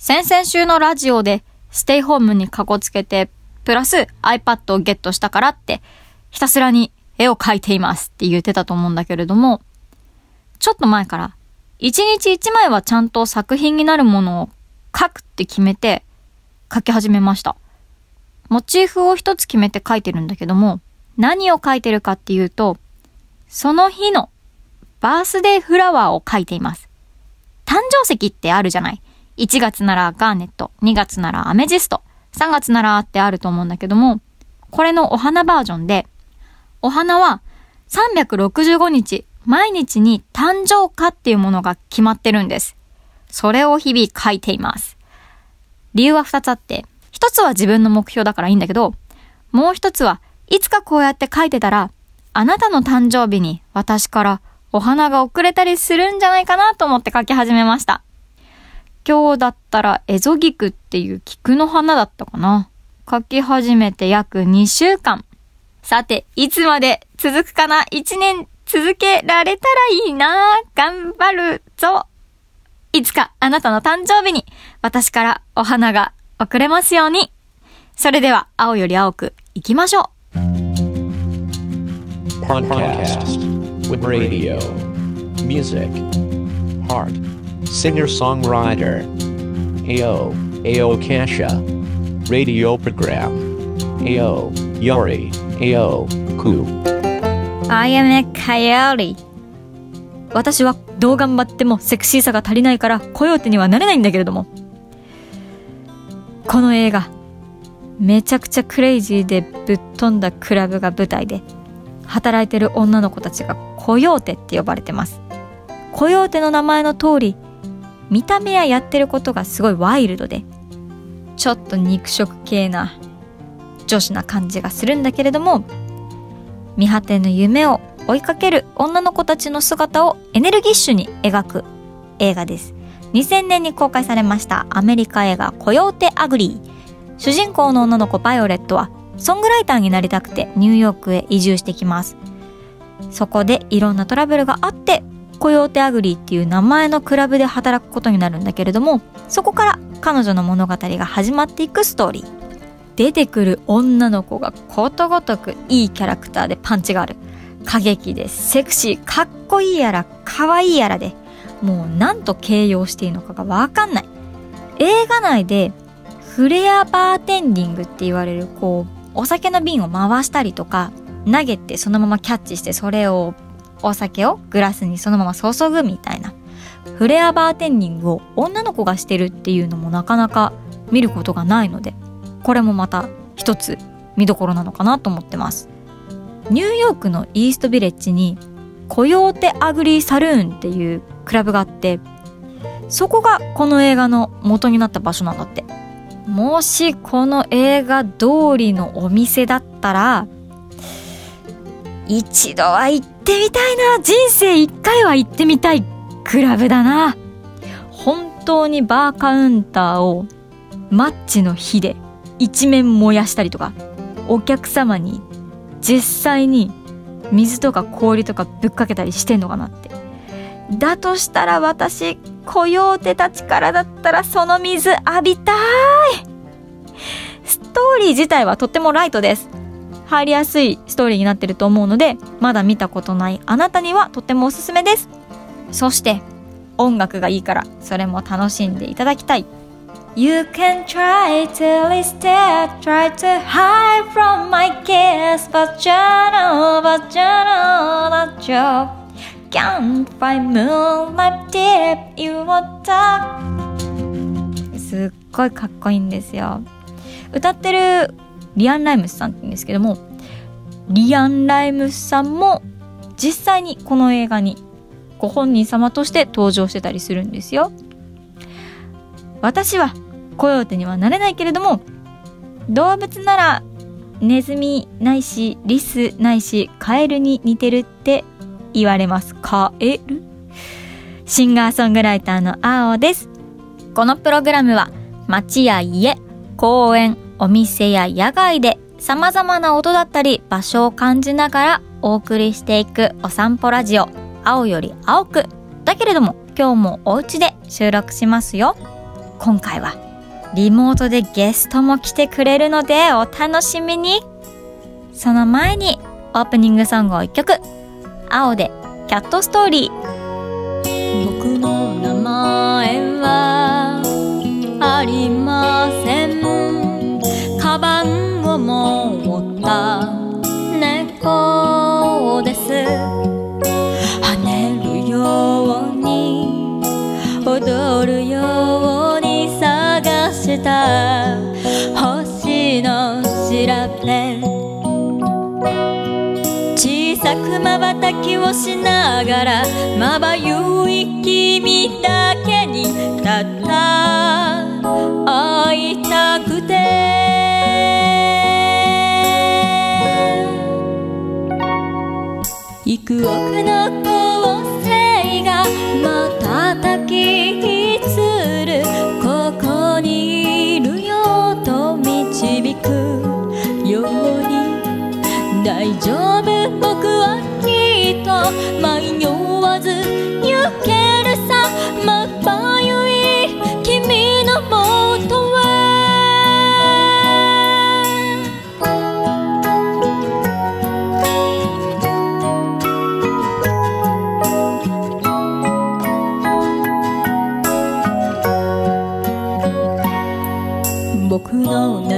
先々週のラジオでステイホームにかこつけて、プラス iPad をゲットしたからって、ひたすらに絵を描いていますって言ってたと思うんだけれども、ちょっと前から、一日一枚はちゃんと作品になるものを描くって決めて描き始めました。モチーフを一つ決めて描いてるんだけども、何を描いてるかっていうと、その日のバースデーフラワーを描いています。誕生石ってあるじゃない？1月ならガーネット、2月ならアメジスト、3月ならってあると思うんだけども、これのお花バージョンで、お花は365日、毎日に誕生花っていうものが決まってるんです。それを日々書いています。理由は2つあって、1つは自分の目標だからいいんだけど、もう1つはいつかこうやって書いてたら、あなたの誕生日に私からお花が遅れたりするんじゃないかなと思って書き始めました。今日だったらエゾギクっていう菊の花だったかな。書き始めて約2週間。さて、いつまで続くかな ?1 年続けられたらいいな頑張るぞいつかあなたの誕生日に私からお花が送れますように。それでは、青より青く行きましょう。Podcast with radio, music, heart, singer-songwriter, AO, AO Kasha, radio program, AO, Yori, AO, Ku. I am a Coyote. 私はどう頑張ってもセクシーさが足りないからコヨーテにはなれないんだけれども。この映画、めちゃくちゃクレイジーでぶっ飛んだクラブが舞台で、働いてる女の子たちがコヨーテって呼ばれてます。コヨーテの名前の通り、見た目ややってることがすごいワイルドで、ちょっと肉食系な女子な感じがするんだけれども、見果てぬ夢を追いかける女の子たちの姿をエネルギッシュに描く映画です。2000年に公開されましたアメリカ映画コヨーテ・アグリー。主人公の女の子バイオレットはソングライターになりたくてニューヨークへ移住してきます。そこでいろんなトラブルがあってコヨーテ・アグリーっていう名前のクラブで働くことになるんだけれどもそこから彼女の物語が始まっていくストーリー出てくる女の子がことごとくいいキャラクターでパンチがある過激でセクシー、かっこいいやら、可愛いやらで、もう何と形容していいのかがわかんない。映画内で、フレアバーテンディングって言われる、こう、お酒の瓶を回したりとか、投げてそのままキャッチしてそれを、お酒をグラスにそのまま注ぐみたいな。フレアバーテンディングを女の子がしてるっていうのもなかなか見ることがないので、これもまた一つ見どころなのかなと思ってます。ニューヨークのイーストビレッジにコヨーテアグリーサルーンっていうクラブがあってそこがこの映画の元になった場所なんだってもしこの映画通りのお店だったら一度は行ってみたいな。人生一回は行ってみたいクラブだな。本当にバーカウンターをマッチの火で一面燃やしたりとかお客様に実際に水とか氷とかぶっかけたりしてんのかなって。だとしたら私コヨーテたちからだったらその水浴びたい。ストーリー自体はとってもライトです。入りやすいストーリーになってると思うのでまだ見たことないあなたにはとてもおすすめですそして音楽がいいからそれも楽しんでいただきたい You can try to instead try to hide from my kiss But you know, but you know that you can't find moonlight deep You want to すっごいかっこいいんですよ歌ってるリアン・ライムスさんって言うんですけどもリアン・ライムスさんも実際にこの映画にご本人様として登場してたりするんですよ。私はコヨーテにはなれないけれども動物ならネズミないしリスないしカエルに似てるって言われます。カエル？シンガーソングライターの青です。このプログラムは街や家公園お店や野外で様々な音だったり場所を感じながらお送りしていくお散歩ラジオ。青より青く。だけれども今日もお家で収録しますよ。今回はリモートでゲストも来てくれるのでお楽しみに。その前にオープニングソングを1曲。青でキャットストーリー。僕の名前はあり通るように探した。星の調べ。小さく瞬きをしながらまばゆい君だけにたった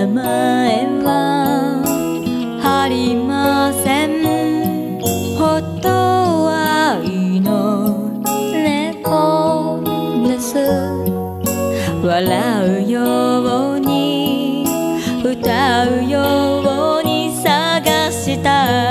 名前はありません。ほと愛の猫です笑うように歌うように探した。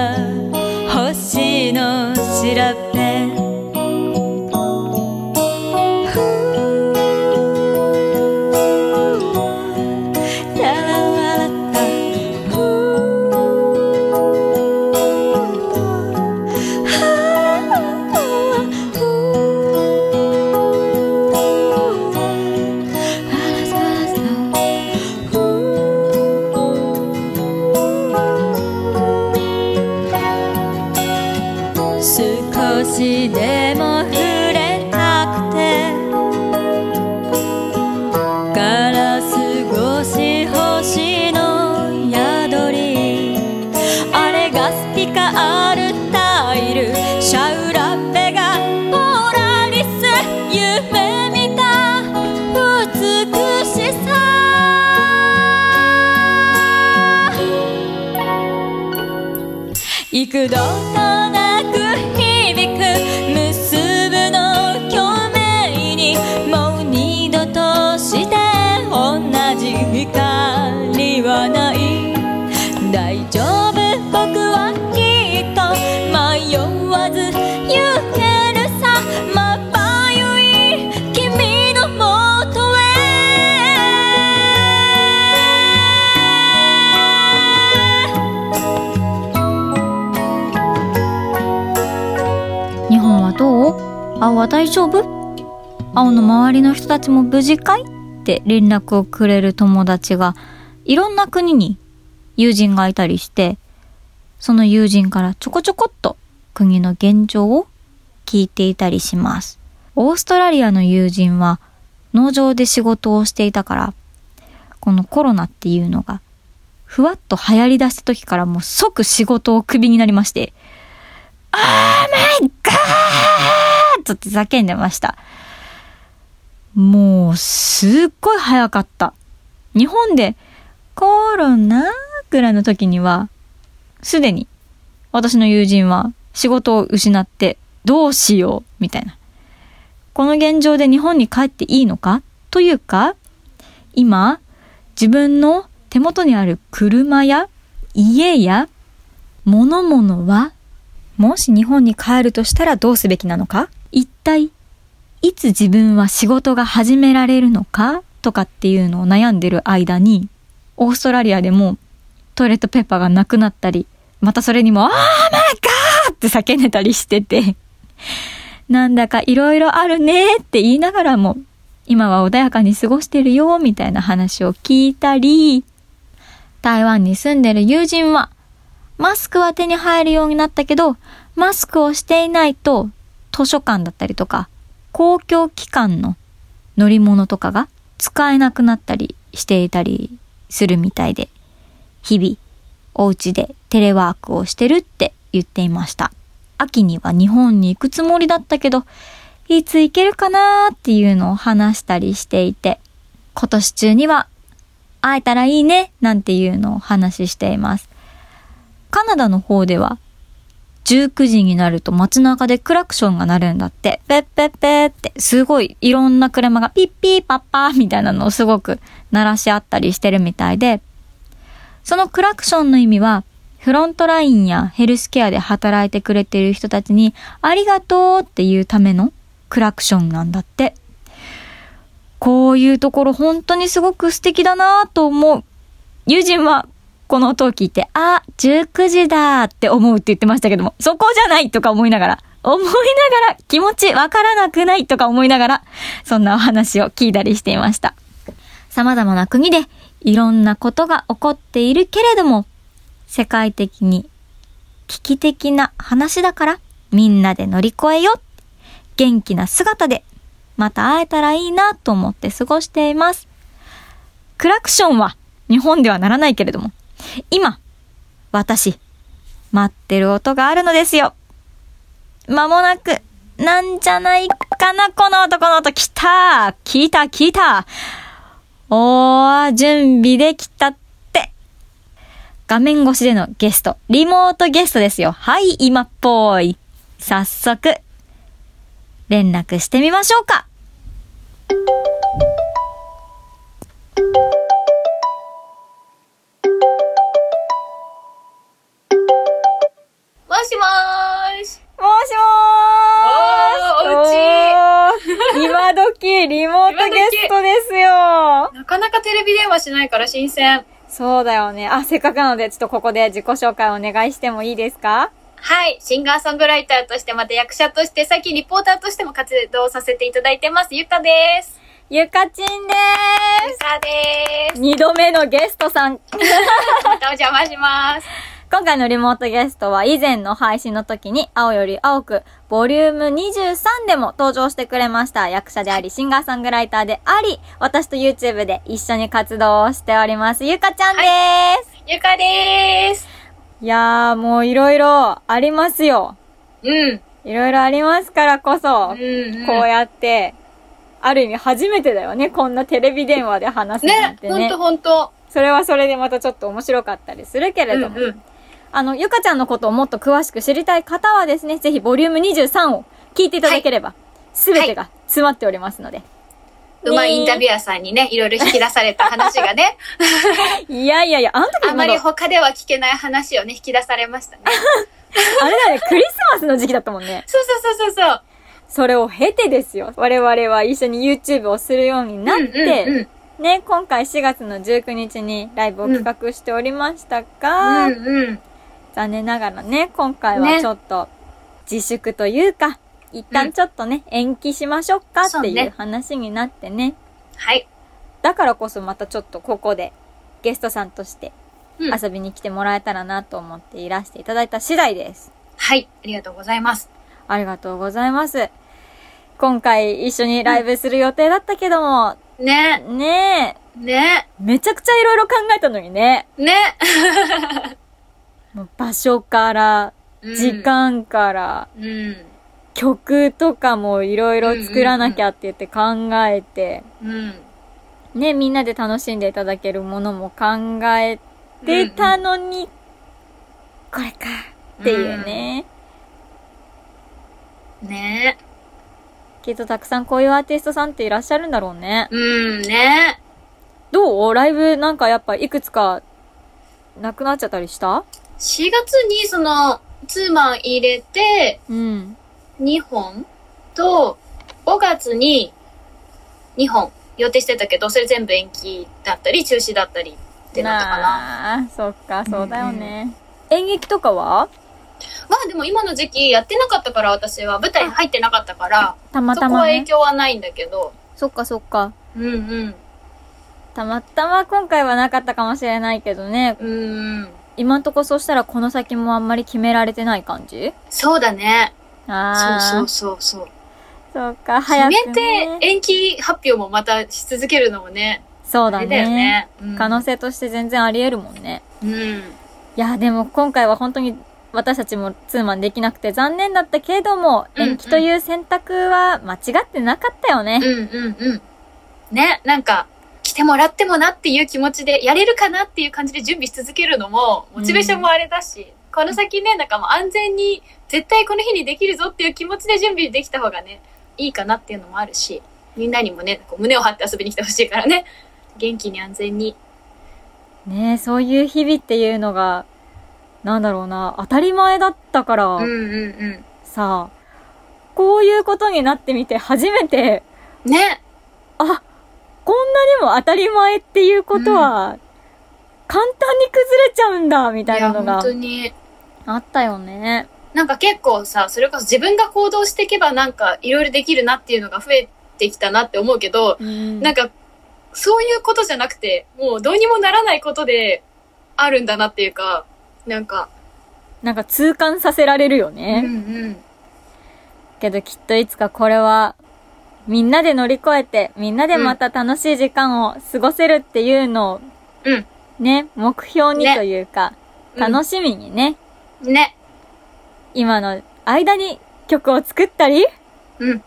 青は大丈夫？青の周りの人たちも無事かい？って連絡をくれる友達がいろんな国に友人がいたりしてその友人からちょこちょこっと国の現状を聞いていたりします。オーストラリアの友人は農場で仕事をしていたからこのコロナっていうのがふわっと流行り出した時からもう即仕事をクビになりまして「Oh my god!」って叫んでました。もう、すっごい早かった。日本でコロナぐらいの時には、すでに私の友人は仕事を失ってどうしようみたいな。この現状で日本に帰っていいのか？というか、今、自分の手元にある車や家や物々は、もし日本に帰るとしたらどうすべきなのか？一体いつ自分は仕事が始められるのか？とかっていうのを悩んでる間に、オーストラリアでもトイレットペーパーがなくなったり、またそれにも、あーマイガー！って叫んでたりしてて、なんだか色々あるねって言いながらも、今は穏やかに過ごしてるよみたいな話を聞いたり、台湾に住んでる友人は、マスクは手に入るようになったけど、マスクをしていないと図書館だったりとか、公共機関の乗り物とかが使えなくなったりしていたりするみたいで、日々お家でテレワークをしてるって言っていました。秋には日本に行くつもりだったけど、いつ行けるかなーっていうのを話したりしていて、今年中には会えたらいいねなんていうのを話しています。カナダの方では19時になると街中でクラクションが鳴るんだって、ペッペッペーって、すごいいろんな車がピッピーパッパーみたいなのをすごく鳴らし合ったりしてるみたいで、そのクラクションの意味は、フロントラインやヘルスケアで働いてくれている人たちにありがとうっていうためのクラクションなんだって。こういうところ本当にすごく素敵だなぁと思う。友人はこの音を聞いて、あ、19時だって思うって言ってましたけども、そこじゃないとか思いながら、思いながら気持ちわからなくないとか思いながら、そんなお話を聞いたりしていました。様々な国でいろんなことが起こっているけれども、世界的に危機的な話だからみんなで乗り越えよ。元気な姿でまた会えたらいいなと思って過ごしています。クラクションは日本ではならないけれども、今、私、待ってる音があるのですよ。間もなく、なんじゃないかな、この音、この音、来た聞いた、聞いたおー、準備できたって。画面越しでのゲスト、リモートゲストですよ。はい、今っぽい。早速、連絡してみましょうか。しもーし。もしもおーおー今時、リモートゲストですよ。なかなかテレビ電話しないから新鮮。そうだよね。あ、せっかくなので、ちょっとここで自己紹介お願いしてもいいですか？はい。シンガーソングライターとして、また役者として、最近リポーターとしても活動させていただいてます。ゆかです。ゆかちんでゆかでーす。二度目のゲストさん。す。またお邪魔します。今回のリモートゲストは以前の配信の時に青より青くボリューム23でも登場してくれました役者でありシンガーソングライターであり私と YouTube で一緒に活動をしておりますゆかちゃんです、ゆかでーす。い、やーもういろいろありますようん。いろいろありますからこそ、うん、うん。こうやってある意味初めてだよねこんなテレビ電話で話すなんね、てねほんとほんと。それはそれでまたちょっと面白かったりするけれども、うんうん。あの、ゆかちゃんのことをもっと詳しく知りたい方はですね、ぜひボリューム23を聞いていただければ、すべてが詰まっておりますので。うまいインタビュアーさんにね、いろいろ引き出された話がね、いやいやいや、あの時あまり他では聞けない話をね、引き出されましたね。あれだね、クリスマスの時期だったもんね。そうそうそうそうそう。それを経てですよ。我々は一緒に YouTube をするようになって、うんうんね、今回4月の19日にライブを企画しておりましたが、うんうん。残念ながらね、今回はねちょっと自粛というか、一旦ちょっとね、延期しましょうかっていう話になってね。はい。だからこそまたちょっとここでゲストさんとしてうん遊びに来てもらえたらなと思っていらしていただいた次第です。はい。ありがとうございます。ありがとうございます。今回一緒にライブする予定だったけども、ね。ねね。え、めちゃくちゃいろいろ考えたのにね。ね。場所から、うん時。間から、うん。曲とかもいろいろ作らなきゃって言って考えて、うん。ね、みんなで楽しんでいただけるものも考えてたのに、これかっていうね。ね。きっとたくさんこういうアーティストさんっていらっしゃるんだろうね。うん。ね。どう？ライブなんかやっぱいくつかなくなっちゃったりした？4月にその、ツーマン入れて、うん。2本と、5月に2本予定してたけど、それ全部延期だったり、中止だったりってなったかな。なあ、そっか、そうだよね。演劇とかは？まあでも今の時期やってなかったから私は舞台に入ってなかったから、たまそこは影たまね。響はないんだけど。そっかそっか。うんうん。たまたま今回はなかったかもしれないけどね。うーん。今んとこそしたらこの先もあんまり決められてない感じ？そうだね。ああ。そうそうそうそう。そうか、決早く、めね。て延期発表もまたし続けるのもね、そうだあれだよね。ね。うん可能性として全然あり得るもんね。うん。いや、でも今回は本当に私たちもツーマンできなくて残念だったけれども、うんうん延期という選択は間違ってなかったよね。うんうんうん。ね、なんか、来てもらってもなっていう気持ちで、やれるかなっていう感じで準備し続けるのも、モチベーションもあれだし、この先ね、なんかもう安全に、絶対この日にできるぞっていう気持ちで準備できた方がね、いいかなっていうのもあるし、みんなにもね、こう胸を張って遊びに来てほしいからね、元気に安全に。ねそういう日々っていうのが、なんだろうな、当たり前だったから、うんうんさ、こういうことになってみて初めて、うん。ね、あ、こんなにも当たり前っていうことは、簡単に崩れちゃうんだ、みたいなのが当に。あったよね。なんか結構さ、それこそ自分が行動していけばなんかいろいろできるなっていうのが増えてきたなって思うけど、うんなんか、そういうことじゃなくて、もうどうにもならないことであるんだなっていうか、なんか、なんか痛感させられるようんね。うん。けどきっといつかこれは、みんなで乗り越えて、みんなでまた楽しい時間を過ごせるっていうのを、うん。ね、目標にねというか、うん楽しみにね、ね。今の間に曲を作ったり、うん。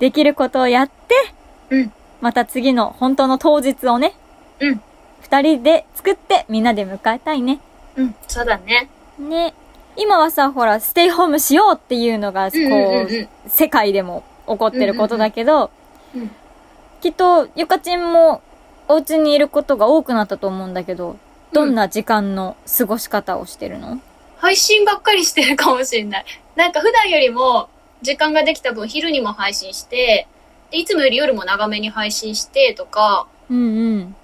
できることをやって、うん。また次の本当の当日をね、うん。二人で作ってみんなで迎えたいね。うん。そうだね。ね。今はさ、ほら、ステイホームしようっていうのが、こう、うんうんうんうん世界でも起こってることだけど、うんうんきっと、ゆかちんもお家にいることが多くなったと思うんだけど、どんな時間の過ごし方をしてるの、配信ばっかりしてるかもしれない。なんか普段よりも時間ができた分昼にも配信して、でいつもより夜も長めに配信してとか、うんうん。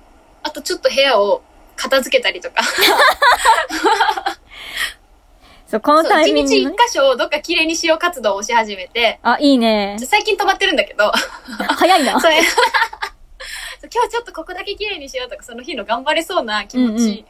あとちょっと部屋を片付けたりとか。そう、このタイ一日一ミングのね。箇所をどっか綺麗にしよう活動をし始めて、あ、いいね。最近止まってるんだけど、早いな。それ今日ちょっとここだけ綺麗にしようとか、その日の頑張れそうな気持ち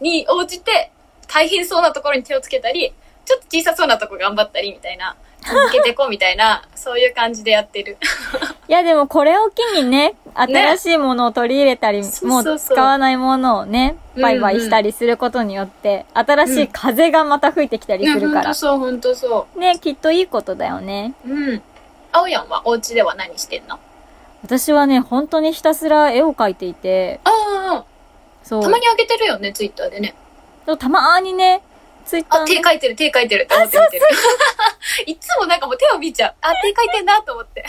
に応じて、大変そうなところに手をつけたり、ちょっと小さそうなとこ頑張ったりみたいな、続けていこうみたいな、そういう感じでやってる。いやでもこれを機にね、新しいものを取り入れたり、そうもそう使わないものをね、バイバイしたりすることによって、新しい風がまた吹いてきたりするからほんと。そう、ほんとそね、きっといいことだよね。う。うん。青やんはお家では何してんの？私はね、本当にひたすら絵を描いていて、ああ、そう。たまにあげてるよね、ツイッターでね。そうたまーにね、ツイッターあ、で手書いてる、手書いてるって思って見てる。いつもなんかもう手を見ちゃう。あ、手書いてんなと思って。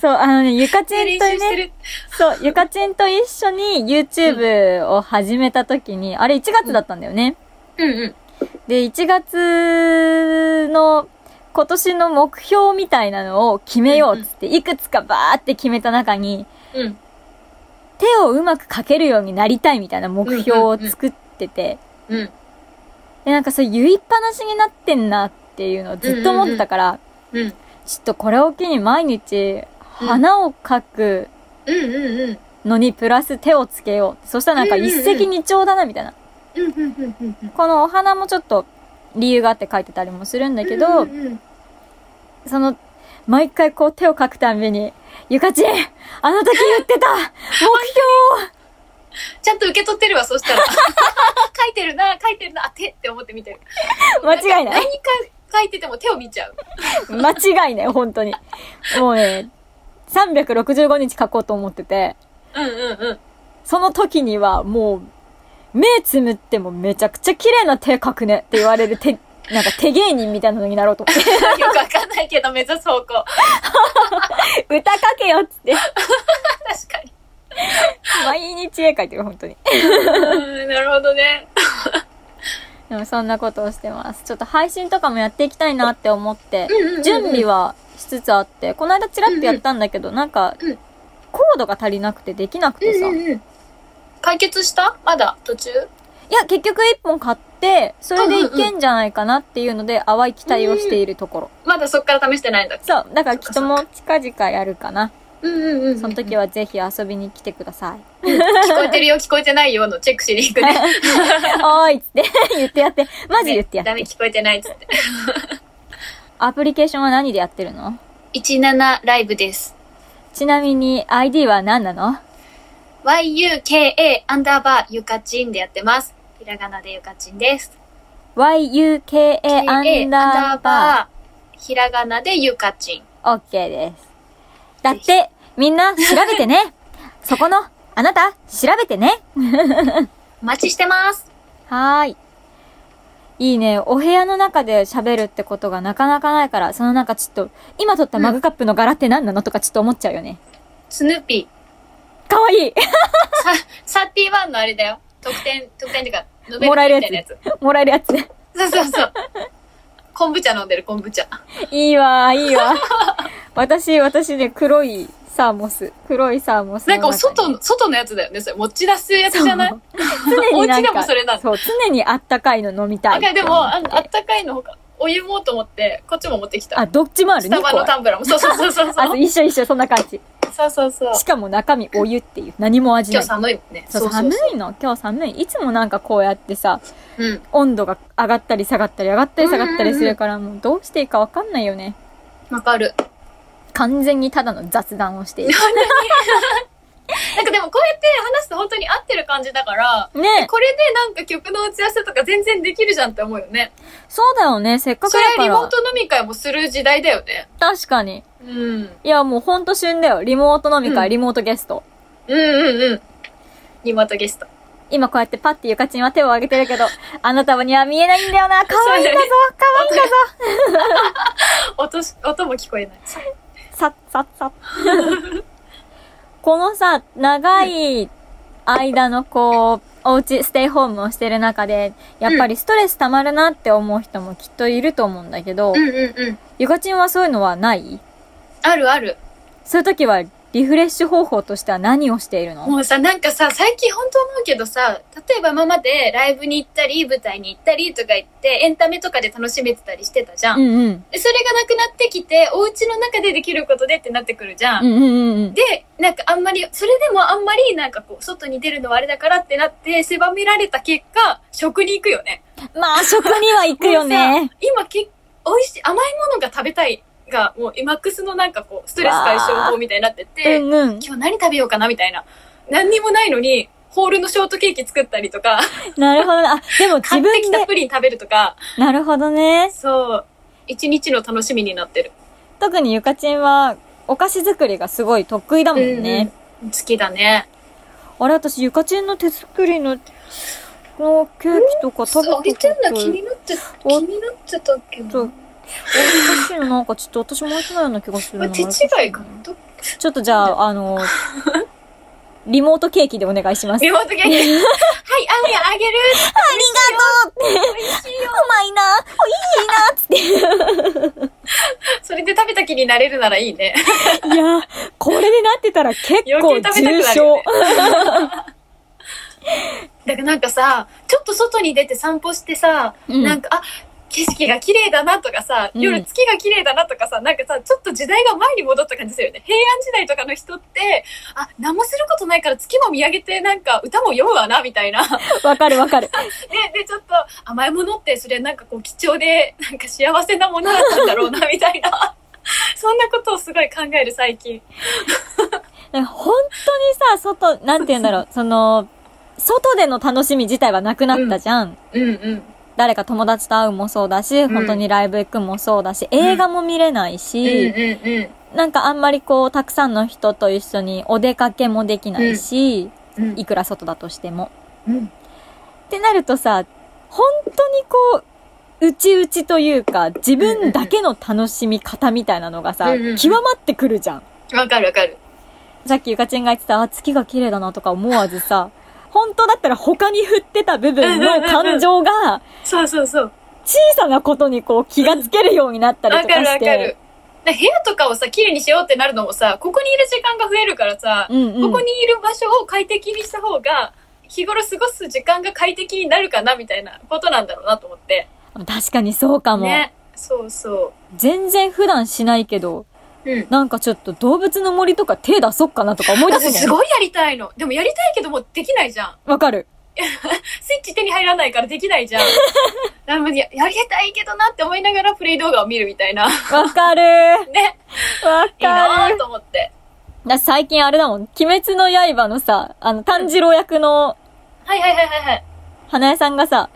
そう、あのね、ゆかち練んとね。そう、ゆかちんと一緒に YouTube を始めた時に、あれ1月だったんだよね。うんうん。で、1月の今年の目標みたいなのを決めようっつって、いくつかバーって決めた中に、うん。手をうまく描けるようになりたいみたいな目標を作ってて、うん。で、なんかそう言いっぱなしになってんなっていうのをずっと思ってたから、うん。ちょっとこれを機に毎日、花を描くうんうんうん。のにプラス手をつけよう。そしたらなんか一石二鳥だなみたいな。うんうんうんうんうん。このお花もちょっと理由があって描いてたりもするんだけど、うんうんうんその、毎回こう手を描くたんびに、ゆかちんあの時言ってた目標 ちゃんと受け取ってるわ、そしたら。書いてるな、書いてるな、あ、手って思って見てる。間違いない何か書いてても手を見ちゃう。間違いない、本当に。もうね、365日描こうと思ってて、うんうんうん。その時にはもう、目つむってもめちゃくちゃ綺麗な手描くねって言われる手、なんか手芸人みたいなのになろうと思って。よくわかんないけど、目指す方向。歌書けよっつって。確かに。毎日絵描いてる、本当に。うん、なるほどね。でもそんなことをしてます。ちょっと配信とかもやっていきたいなって思って準備はしつつあって、この間チラッとやったんだけど、なんかうん、コードが足りなくてできなくてさ。解決した？まだ？途中？や、結局一本買って、それでいけんじゃないかなっていうので、淡い期待をしているところ。まだそっから試してないんだそう、だからきっともう近々やるかな。うんうんうん。その時はぜひ遊びに来てください。聞こえてるよ、聞こえてないよのチェックしに行くね。おーいっつって 言ってやって。マジ言ってやって。ダメ聞こえてないっつって。アプリケーションは何でやってるの？17ライブです。ちなみに ID は何なの？Yuka アンダーバーゆかちんでやってます。ひらがなでゆかちんです。?yuka アンダーバー。ひらがなでゆかちん。ー。OK です。だって、みんな調べてね。そこの、あなた、調べてね。お待ちしてます。はーい。いいね。お部屋の中で喋るってことがなかなかないから、そのなんかちょっと、今撮ったマグカップの柄って何なの？とかちょっと思っちゃうよね。スヌーピかわいいー。さ、31のあれだよ。特典、特典っていうか、もらえるやつ。もらえるやつ。そうそうそう。昆布茶飲んでる、昆布茶。いいわ、いいわ。私、私ね、黒いサーモス。黒いサーモスのなんか。外の、外のやつだよね。それ持ち出すやつじゃない？常に お家でか、もそれなのそう、常にあったかいの飲みたいあ、でも、ああったかいのほか、お湯もと思って、こっちも持ってきた。あ、どっちもある？スタバのタンブラーも。そうそうそうそうそ あ、う。一緒一緒、そんな感じ。そうそうそう。しかも中身お湯っていう。何も味ない。今日寒いね。そう寒いの？今日寒い。いつもなんかこうやってさ、うん。温度が上がったり下がったり上がったり下がったりするから、もうどうしていいかわかんないよね。わかる。完全にただの雑談をしている。なんかでもこうやって話すと本当に合ってる感じだから、ねこれでなんか曲の打ち合わせとか全然できるじゃんって思うよね。そうだよね。せっかくそれだから。リモート飲み会もする時代だよね。確かに。うん。いや、もうほんと旬だよ。リモート飲み会、うんリモートゲスト。うんうんうん。リモートゲスト。今こうやってパッてゆかちんは手を挙げてるけど、あなたには見えないんだよな。可愛いんだぞ。可愛いんだぞ。音し、音も聞こえない。さっさっさっ。このさ、長い間のこう、おうち、ステイホームをしてる中で、やっぱりストレス溜まるなって思う人もきっといると思うんだけど、うんうんうん。ゆかちんはそういうのはない？あるある。そういう時はリフレッシュ方法としては何をしているの？もうさ、なんかさ、最近本当思うけどさ、例えば今までライブに行ったり、舞台に行ったりとか言って、エンタメとかで楽しめてたりしてたじゃん。うんうん。で、それがなくなってきて、お家の中でできることでってなってくるじゃん。うんうんうんうん。で、なんかあんまり、それでもあんまりなんかこう、外に出るのはあれだからってなって、狭められた結果、食に行くよね。まあ、食には行くよね さ。今け、美味しい、甘いものが食べたいが、もうマックスのなんかこう、ストレス解消法みたいになってうて、んうん。今日何食べようかなみたいな。何にもないのに、ホールのショートケーキ作ったりとか、なるほどね。あ、でも自買って分で。きたプリン食べるとか、なるほどね。そう、一日の楽しみになってる。特にゆかちんは、お菓子作りがすごい得意だもんね。うんうん。好きだね。あれ、私、ゆかちんの手作りの、このケーキとか食べたあげてんだ気になって、お気になってたけど。ちょっとおかしいのなんかちょっと私もやってないような気がするな。手違いかどちょっとじゃあ、あの、リモートケーキでお願いします。リモートケーキ。はい、あんやあげる。ありがとう美味しいよ。うまいな美味しいなつって。それで食べた気になれるならいいね。いや、これでなってたら結構重症よ。だからなんかさ、ちょっと外に出て散歩してさ、うんなんか、あ、景色が綺麗だなとかさ、うん夜月が綺麗だなとかさ、なんかさ、ちょっと時代が前に戻った感じするよね。平安時代とかの人って、あ、何もすることないから月も見上げてなんか歌も読むわな、みたいな。で、わかるわかる。で、ちょっと甘いものってそれなんかこう貴重で、なんか幸せなものだったんだろうな、みたいな。そんなことをすごい考える最近。本当にさ、外、なんて言うんだろう、その、外での楽しみ自体はなくなったじゃん。うんうん。誰か友達と会うもそうだし、ん本当にライブ行くもそうだし、映画も見れないうんし。なんかあんまりこう、たくさんの人と一緒にお出かけもできないし、うんいくら外だとしても。うん。ってなるとさ、本当にこう、内々というか、自分だけの楽しみ方みたいなのがさ、極まってくるじゃん。わかるわかる。さっきゆかちんが言ってた、あ、月が綺麗だなとか思わずさ、本当だったら他に振ってた部分の感情が、そうそうそう。小さなことにこう気がつけるようになったりわかるとかして。わかる。で部屋とかをさ、綺麗にしようってなるのもさ、ここにいる時間が増えるからさ、うんうん。ここにいる場所を快適にした方が、日頃過ごす時間が快適になるかなみたいなことなんだろうなと思って。確かにそうかも。ね。そうそ全然普段しないけど、う。うん。なんかちょっと動物の森とか手出そっかなとか思い出すね。私すごいやりたいの。でもやりたいけどもうできないじゃん。わかる。スイッチ手に入らないからできないじゃん。なのにややりたいけどなって思いながらプレイ動画を見るみたいな。わかる ね。わいいなと思って。だ最近あれだもん、鬼滅の刃のさ、あの、炭治郎役のはいはいはいはいはい。花江さんがさ、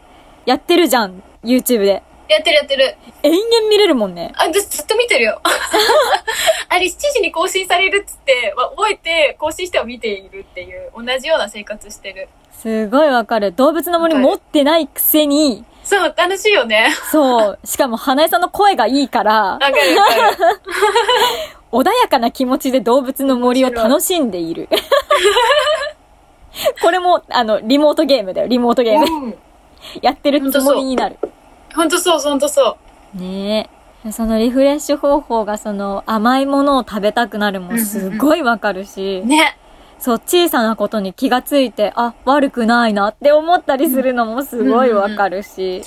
やってるじゃん、YouTube で。やってるやってる。延々見れるもんね。あ、私ずっと見てるよ。あれ7時に更新されるっつって、わ覚えて更新しては見ているっていう、同じような生活してる。すごいわかる。動物の森持ってないくせに、そう、楽しいよね。そう。しかも花江さんの声がいいから、わかるわかる。穏やかな気持ちで動物の森を楽しんでいる。これも、あの、リモートゲームだよ、リモートゲーム。うん。やってるつもりになる。ほんとそう、ほんとそう。ねえ。そのリフレッシュ方法がその甘いものを食べたくなるもすごいわかるし、ね。そう、小さなことに気がついて、あ、悪くないなって思ったりするのもすごいわかるし、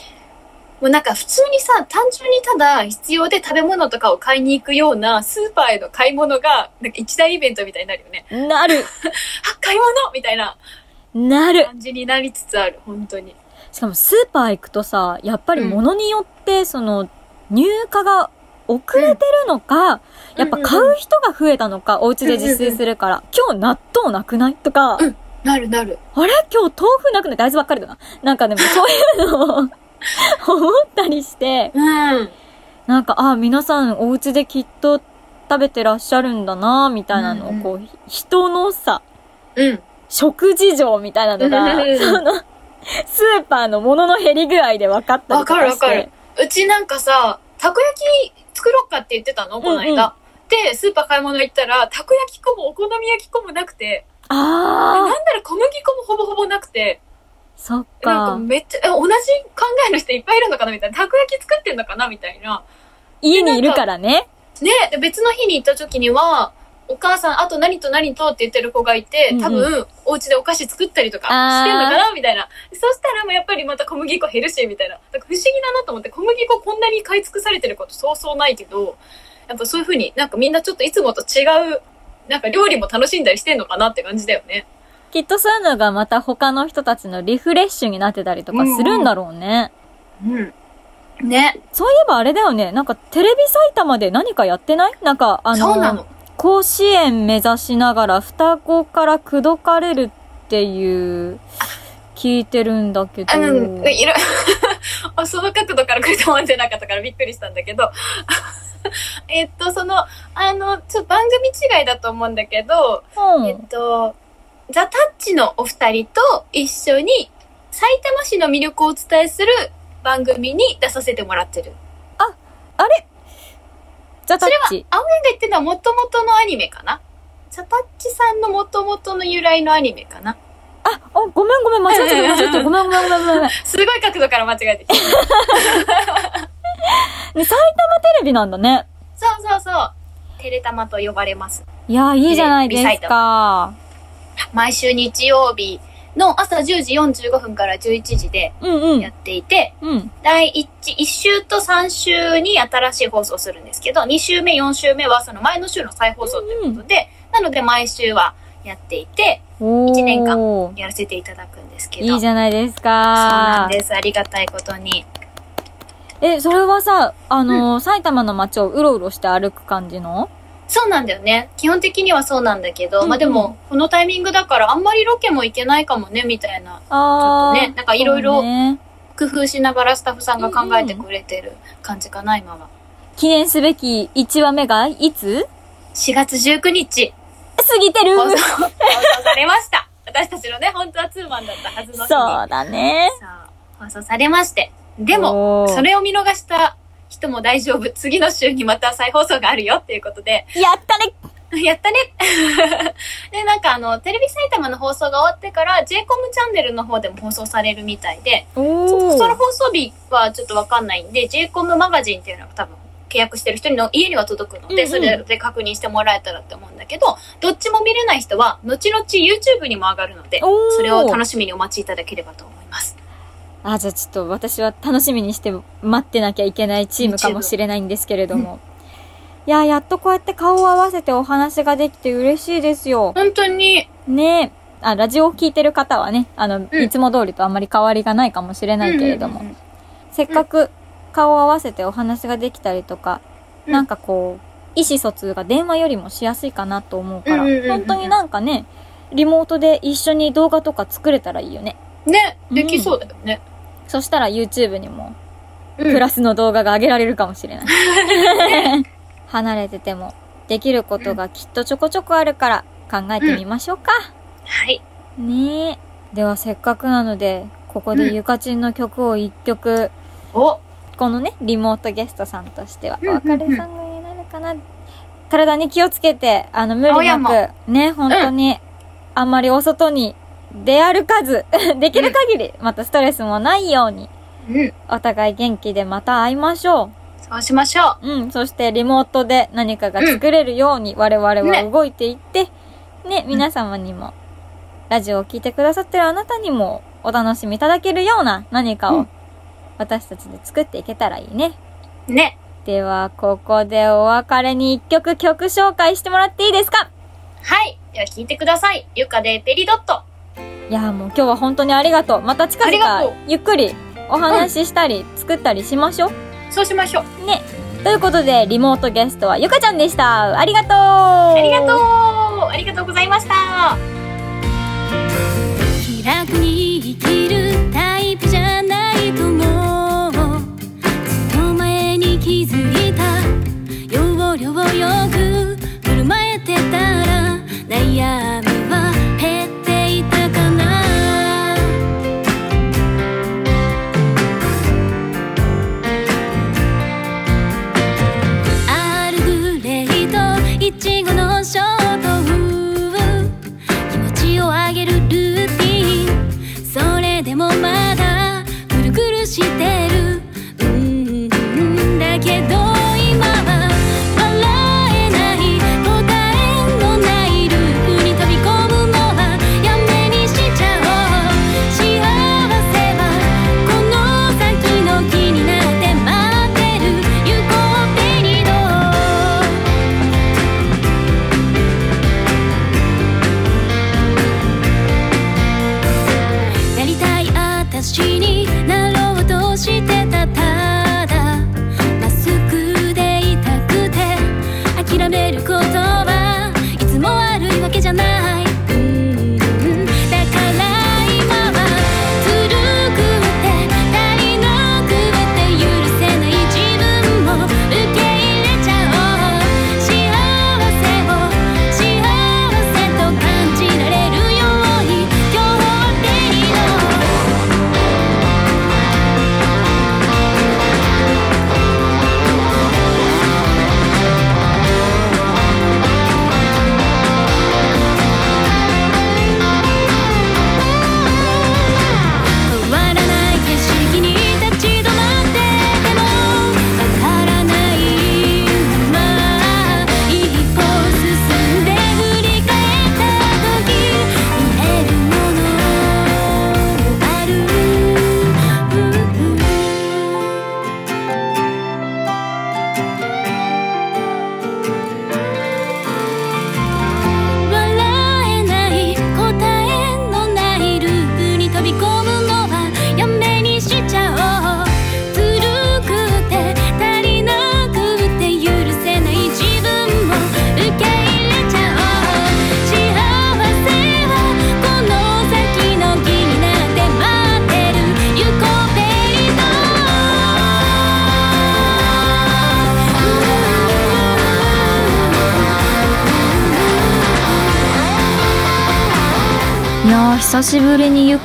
もうなんか普通にさ、単純にただ必要で食べ物とかを買いに行くようなスーパーへの買い物が、なんか一大イベントみたいになるよね。なる あ、買い物みたいななる感じになりつつある、本当に。しかもスーパー行くとさ、やっぱり物によって、その、入荷が遅れてるのか、やっぱ買う人が増えたのか、お家で自炊するから、今日納豆なくない？とか、うん。なるなる。あれ？今日豆腐なくない？大豆ばっかりだな。なんかでも そういうのを思ったりして、うん。なんか、あ、皆さんお家できっと食べてらっしゃるんだな、みたいなのを、うんうんこう、人のさ、うん。食事情みたいなのが、うん。その、スーパーのものの減り具合で分かったりとかして。るわかる。うちなんかさ、たこ焼き作ろうかって言ってたの？この間。うんうんで、スーパー買い物行ったら、たこ焼き粉もお好み焼き粉もなくて、あなんなら小麦粉もほぼほぼなくて、ー、そっなんかか。めっちゃ、え同じ考えの人いっぱいいるのかな？みたいな。たこ焼き作ってんのかな？みたいな。家にいるからね。ねで別の日に行った時には、お母さん、あと何と何とって言ってる子がいて、多うん分、お家でお菓子作ったりとかしてんのかなみたいな。そしたらもうやっぱりまた小麦粉減るし、みたいな。なんか不思議だなと思って、小麦粉こんなに買い尽くされてることそうそうないけど、やっぱそういう風になんかみんなちょっといつもと違う、なんか料理も楽しんだりしてんのかなって感じだよね。きっとそういうのがまた他の人たちのリフレッシュになってたりとかするんだろうね。うん。ね。そういえばあれだよね。なんかテレビ埼玉で何かやってない？なんかあの、そうなの。甲子園目指しながら双子から口説かれるっていう、聞いてるんだけど。あの、いろ、あその角度から来ると思ってなかったからびっくりしたんだけど、えっと、その、あの、ちょっと番組違いだと思うんだけど、うんえっと、ザ・タッチのお二人と一緒に埼玉市の魅力をお伝えする番組に出させてもらってる。あれ？ザタッそれはチ。、青山が言ってるのは元々のアニメかな？ザ・タッチさんの元々の由来のアニメかな？あ、あ、ごめんごめん、間違えちゃった、間違えちゃった。ごめんごめんごめんごめん。ね、すごい角度から間違えてきた。埼玉テレビなんだね。そうそうそう。テレタマと呼ばれます。いやー、いいじゃないですか。毎週日曜日の朝10時45分から11時でうんうん。やっていて、うん。第 1, 1週と3週に新しい放送をするんですけど、2週目、4週目はその前の週の再放送ということで、なので毎週はやっていて、おー。一年間やらせていただくんですけど。いいじゃないですそうなかん。です。ありがたいことに。え、それはさ、あのー、埼玉の街をうろうろして歩く感じの？そうなんだよね。基本的にはそうなんだけど、うんうんまあでも、このタイミングだからあんまりロケも行けないかもね、みたいな。ちょっとねなんかいろいろ工夫しながらスタッフさんが考えてくれてる感じかな、今は。記念すべき1話目がいつ？4月19日、過ぎてる放送、放送されました。私たちのね、本当はツーマンだったはずの。そうだね。そう放送されまして。でも、それを見逃した人も大丈夫。次の週にまた再放送があるよっていうことで、やったねやったね で、なんかあの、テレビ埼玉の放送が終わってから、j コムチャンネルの方でも放送されるみたいで。その放送日はちょっとわかんないんで、j コムマガジンっていうのが多分契約してる人の家には届くので、うんうんそれで確認してもらえたらって思うんだけど、どっちも見れない人は、後々 YouTube にも上がるので、それを楽しみにお待ちいただければと思います。あ、じゃあちょっと私は楽しみにして待ってなきゃいけないチームかもしれないんですけれども。いや、やっとこうやって顔を合わせてお話ができて嬉しいですよ。本当に、ね。あ、ラジオを聞いてる方はね、あの、うん。いつも通りとあんまり変わりがないかもしれないけれども、うんうんうんせっかく顔を合わせてお話ができたりとか、うん。なんかこう、意思疎通が電話よりもしやすいかなと思うから、うんうんうんうん本当になんかね、リモートで一緒に動画とか作れたらいいよね。ね、できそうだよね。そしたら YouTube にもうんプラスの動画が上げられるかもしれない。離れててもできることがきっとちょこちょこあるから考えてみましょうか。はい。ねえ。ではせっかくなので、ここでゆかちんの曲を一曲、おこのね、リモートゲストさんとしては、おうんうんうん別れさんになるかな。体に気をつけて、あの、無理なく、ね、本当に、あんまりお外に出歩かず、できる限り、またストレスもないように、うん。お互い元気でまた会いましょそうしましょう。うん、そしてリモートで何かが作れるように我々はね動いていって、ね、皆様にも、ラジオを聞いてくださってるあなたにもお楽しみいただけるような何かをうん私たちで作っていけたらいいね。う。ね。では、ここでお別れに一曲曲紹介してもらっていいですか？はい。では聞いてください。ゆかでペリドット。いやーもう今日は本当にありがとう。また近ありがとう々ゆっくりお話ししたり、作ったりしましょう。そうしましょう。ね。ということで、リモートゲストはゆかちゃんでした。ありがとうあありがとうありがとうございました。気楽に生きるタイプじゃないと思うずっと前に気づいた要領よく振る舞えてたら悩み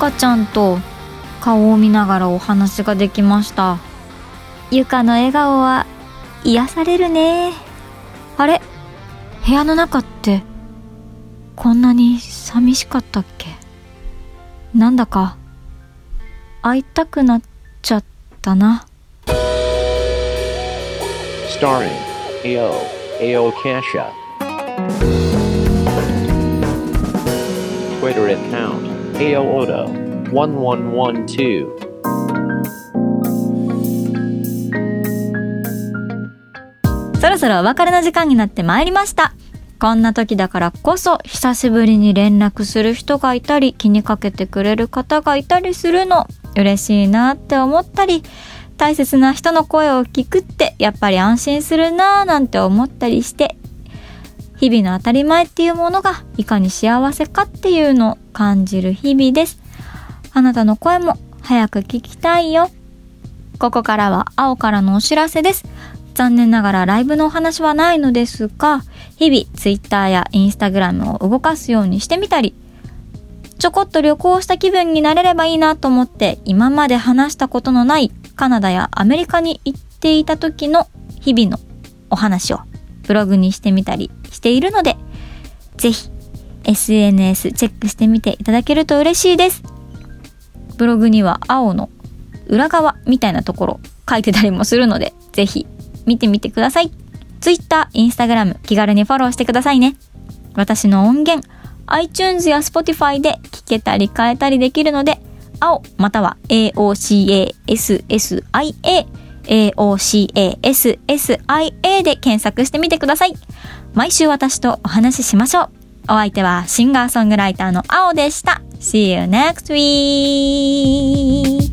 かちゃんと顔を見ながらお話ができました。ゆかの笑顔は癒されるね。あれ？部屋の中ってこんなに寂しかったっけ？なんだか会いたくなっちゃったな。Starring AO, AO Kasha. Twitter account AO Odo 1112. そろそろお別れの時間になってまいりましたこんな時だからこそ久しぶりに連絡する人がいたり気にかけてくれる方がいたりするの嬉しいなって思ったり大切な人の声を聞くってやっぱり安心するなぁなんて思ったりして日々の当たり前っていうものがいかに幸せかっていうのを感じる日々です。あなたの声も早く聞きたいよ。ここからは青からのお知らせです。残念ながらライブのお話はないのですが、日々 Twitter や Instagram を動かすようにしてみたり、ちょこっと旅行した気分になれればいいなと思って今まで話したことのないカナダやアメリカに行っていた時の日々のお話をブログにしてみたりしているので、ぜひ SNS チェックしてみていただけると嬉しいです。ブログには青の裏側みたいなところ書いてたりもするので、ぜひ見てみてください。Twitter、Instagram 気軽にフォローしてくださいね。私の音源、iTunes や Spotify で聞けたり変えたりできるので、青または AOCASSIA AOCASSIA で検索してみてください。毎週私とお話ししましょう。お相手はシンガーソングライターの青でした。See you next week!